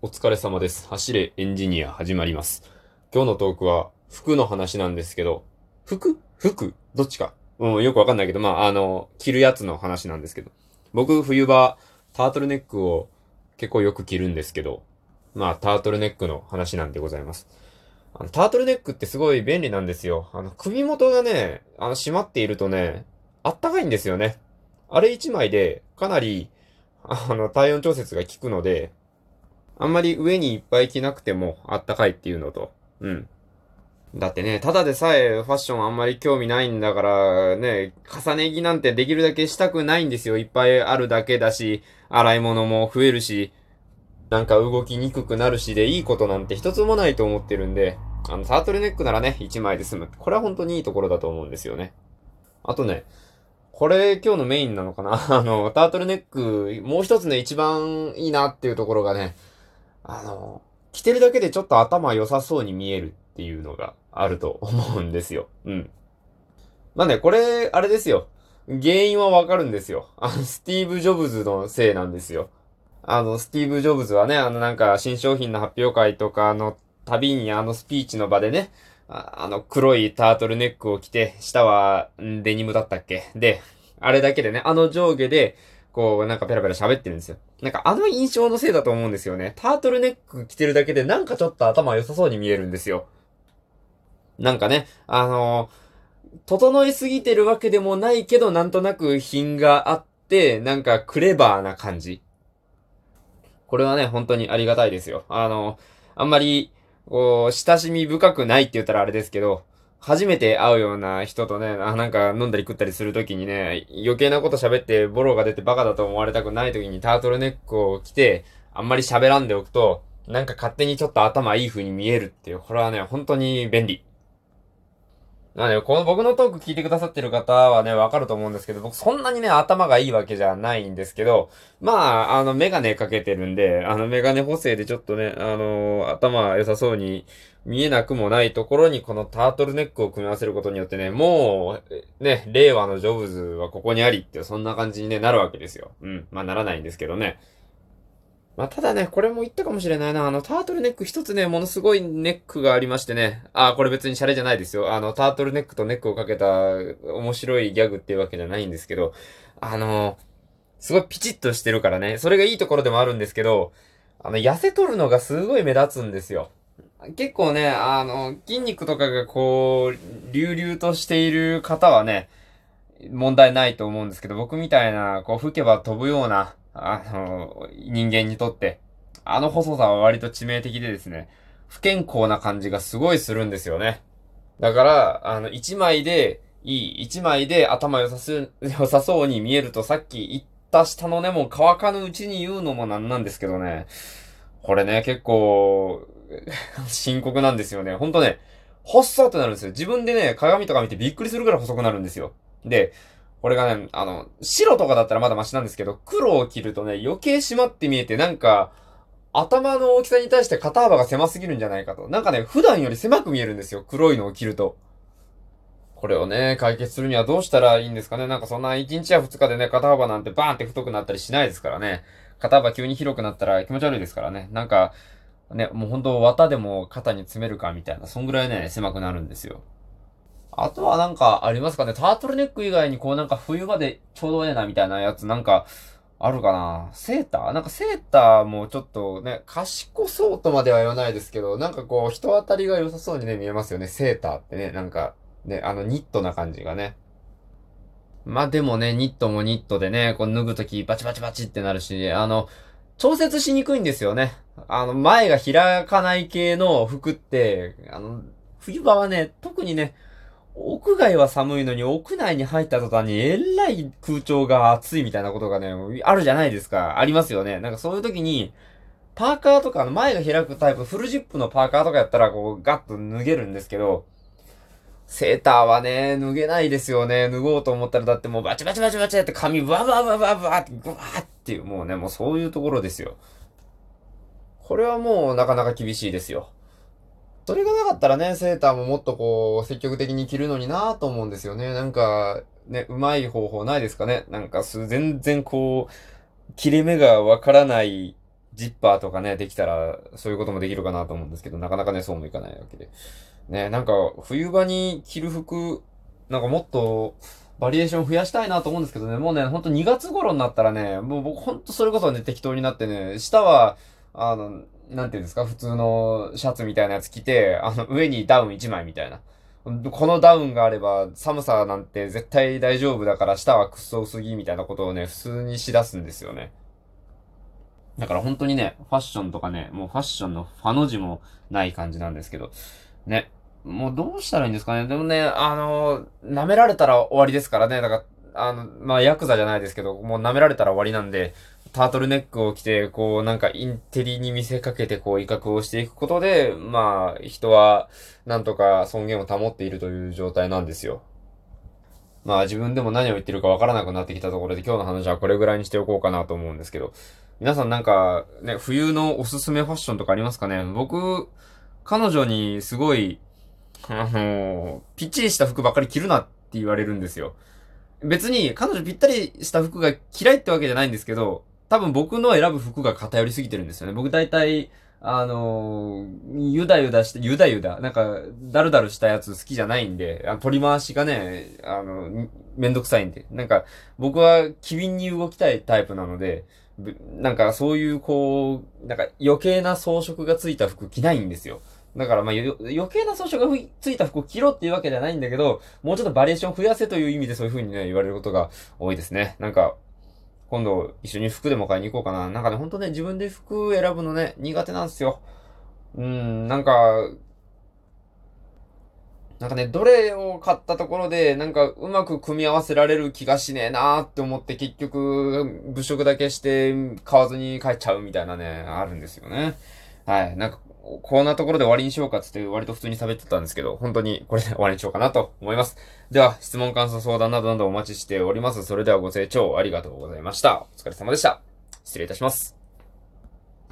お疲れ様です。走れエンジニア始まります。今日のトークは服の話なんですけど、服？服？どっちか？うん、よくわかんないけど、まあ、あの、着るやつの話なんですけど。僕、冬場、タートルネックを結構よく着るんですけど、まあ、タートルネックの話なんでございます。あの、タートルネックってすごい便利なんですよ。あの、首元がね、あの、締まっているとね、あったかいんですよね。あれ一枚で、かなり、あの、体温調節が効くので、あんまり上にいっぱい着なくてもあったかいっていうのと、うん。だってね、ただでさえファッションあんまり興味ないんだから、ね、重ね着なんてできるだけしたくないんですよ。いっぱいあるだけだし、洗い物も増えるし、なんか動きにくくなるしでいいことなんて一つもないと思ってるんで、あの、タートルネックならね、一枚で済む。これは本当にいいところだと思うんですよね。あとね、これ今日のメインなのかな？あの、タートルネック、もう一つね、一番いいなっていうところがね、あの、着てるだけでちょっと頭良さそうに見えるっていうのがあると思うんですよ。うん。まあね、これ、あれですよ。原因はわかるんですよ。あの、スティーブ・ジョブズのせいなんですよ。あの、スティーブ・ジョブズはね、あのなんか新商品の発表会とかの旅にあのスピーチの場でね、あの黒いタートルネックを着て、下はデニムだったっけ？で、あれだけでね、あの上下で、こう、なんかペラペラ喋ってるんですよ。なんかあの印象のせいだと思うんですよね。タートルネック着てるだけでなんかちょっと頭良さそうに見えるんですよ。なんかね、あの整いすぎてるわけでもないけど、なんとなく品があって、なんかクレバーな感じ。これはね、本当にありがたいですよ。あの、あんまり、こう、親しみ深くないって言ったらあれですけど、初めて会うような人とね、あなんか飲んだり食ったりするときにね、余計なこと喋ってボロが出てバカだと思われたくないときにタートルネックを着て、あんまり喋らんでおくと、なんか勝手にちょっと頭いい風に見えるっていう、これはね、本当に便利。まあね、この僕のトーク聞いてくださってる方はね、わかると思うんですけど、僕そんなにね、頭がいいわけじゃないんですけど、まあ、あの、メガネかけてるんで、あの、メガネ補正でちょっとね、あの、頭良さそうに見えなくもないところに、このタートルネックを組み合わせることによってね、もう、ね、令和のジョブズはここにありって、そんな感じに、ね、なるわけですよ。うん。まあ、ならないんですけどね。まあ、ただね、これも言ったかもしれないな。あの、タートルネック一つね、ものすごいネックがありましてね。あ、これ別にシャレじゃないですよ。あの、タートルネックとネックをかけた面白いギャグっていうわけじゃないんですけど、あの、すごいピチッとしてるからね。それがいいところでもあるんですけど、あの、痩せとるのがすごい目立つんですよ。結構ね、あの、筋肉とかがこう、隆々としている方はね、問題ないと思うんですけど、僕みたいな、こう、吹けば飛ぶような、あの、人間にとって、あの細さは割と致命的でですね、不健康な感じがすごいするんですよね。だから、あの、一枚で、いい、一枚で頭良さす、良さそうに見えるとさっき言った下の根も乾かぬうちに言うのもなんなんですけどね、これね、結構、深刻なんですよね。ほんとね、細ってなるんですよ。自分でね、鏡とか見てびっくりするぐらい細くなるんですよ。で、これがね、あの、白とかだったらまだマシなんですけど、黒を着るとね、余計締まって見えて、なんか、頭の大きさに対して肩幅が狭すぎるんじゃないかと。なんかね、普段より狭く見えるんですよ。黒いのを着ると。これをね、解決するにはどうしたらいいんですかね。なんかそんな1日や2日でね、肩幅なんてバーンって太くなったりしないですからね。肩幅急に広くなったら気持ち悪いですからね。なんか、ね、もう本当綿でも肩に詰めるかみたいな、そんぐらいね、狭くなるんですよ。あとはなんかありますかね？タートルネック以外にこうなんか冬場でちょうどええなみたいなやつなんかあるかな？セーター？なんかセーターもちょっとね、賢そうとまでは言わないですけど、なんかこう人当たりが良さそうにね見えますよね。セーターってね、なんかね、あのニットな感じがね。まあでもね、ニットもニットでね、こう脱ぐときバチバチバチってなるし、あの、調節しにくいんですよね。あの、前が開かない系の服って、あの、冬場はね、特にね、屋外は寒いのに屋内に入った途端にえらい空調が暑いみたいなことがね、あるじゃないですか。ありますよね。なんかそういう時に、パーカーとかの前が開くタイプ、フルジップのパーカーとかやったらこうガッと脱げるんですけど、セーターはね、脱げないですよね。脱ごうと思ったらだってもうバチバチバチバチやって髪バババババってグワーっていう、もうね、もうそういうところですよ。これはもうなかなか厳しいですよ。それがなかったらね、セーターももっとこう、積極的に着るのになぁと思うんですよね。なんか、ね、うまい方法ないですかね。なんか、全然こう、切れ目がわからないジッパーとかね、できたら、そういうこともできるかなと思うんですけど、なかなかね、そうもいかないわけで。ね、なんか、冬場に着る服、なんかもっと、バリエーション増やしたいなと思うんですけどね、もうね、ほんと2月頃になったらね、もう僕ほんとそれこそね、適当になってね、下は、あの、なんていうんですか、普通のシャツみたいなやつ着て、あの、上にダウン1枚みたいな。このダウンがあれば、寒さなんて絶対大丈夫だから、下はくっそ薄着みたいなことをね、普通にしだすんですよね。だから本当にね、ファッションとかね、もうファッションのファの字もない感じなんですけど、ね。もうどうしたらいいんですかね？でもね、あの、舐められたら終わりですからね。だから、あの、まあ、ヤクザじゃないですけど、もう舐められたら終わりなんで、タートルネックを着て、こう、なんかインテリに見せかけて、こう、威嚇をしていくことで、まあ、人は、なんとか尊厳を保っているという状態なんですよ。まあ、自分でも何を言ってるかわからなくなってきたところで、今日の話はこれぐらいにしておこうかなと思うんですけど、皆さんなんか、ね、冬のおすすめファッションとかありますかね？僕、彼女にすごい、あの、ぴっちりした服ばっかり着るなって言われるんですよ。別に彼女ぴったりした服が嫌いってわけじゃないんですけど、多分僕の選ぶ服が偏りすぎてるんですよね。僕大体、あのー、ゆだゆだして、ゆだゆだ、なんか、だるだるしたやつ好きじゃないんで、あ取り回しがね、あの、めんどくさいんで。なんか、僕は機敏に動きたいタイプなので、なんかそういうこう、なんか余計な装飾がついた服着ないんですよ。だからまあ余計な装飾がついた服を着ろっていうわけじゃないんだけど、もうちょっとバリエーション増やせという意味でそういう風にね、言われることが多いですね。なんか、今度一緒に服でも買いに行こうかな。なんかね、ほんとね、自分で服選ぶのね、苦手なんですよ。うん、なんか、なんかね、どれを買ったところで、なんかうまく組み合わせられる気がしねえなーって思って結局、物色だけして買わずに帰っちゃうみたいなね、あるんですよね。はい。なんか、こんなところで終わりにしようかつって割と普通に喋ってたんですけど、本当にこれで終わりにしようかなと思います。では、質問感想相談などなどお待ちしております。それではご清聴ありがとうございました。お疲れ様でした。失礼いたします。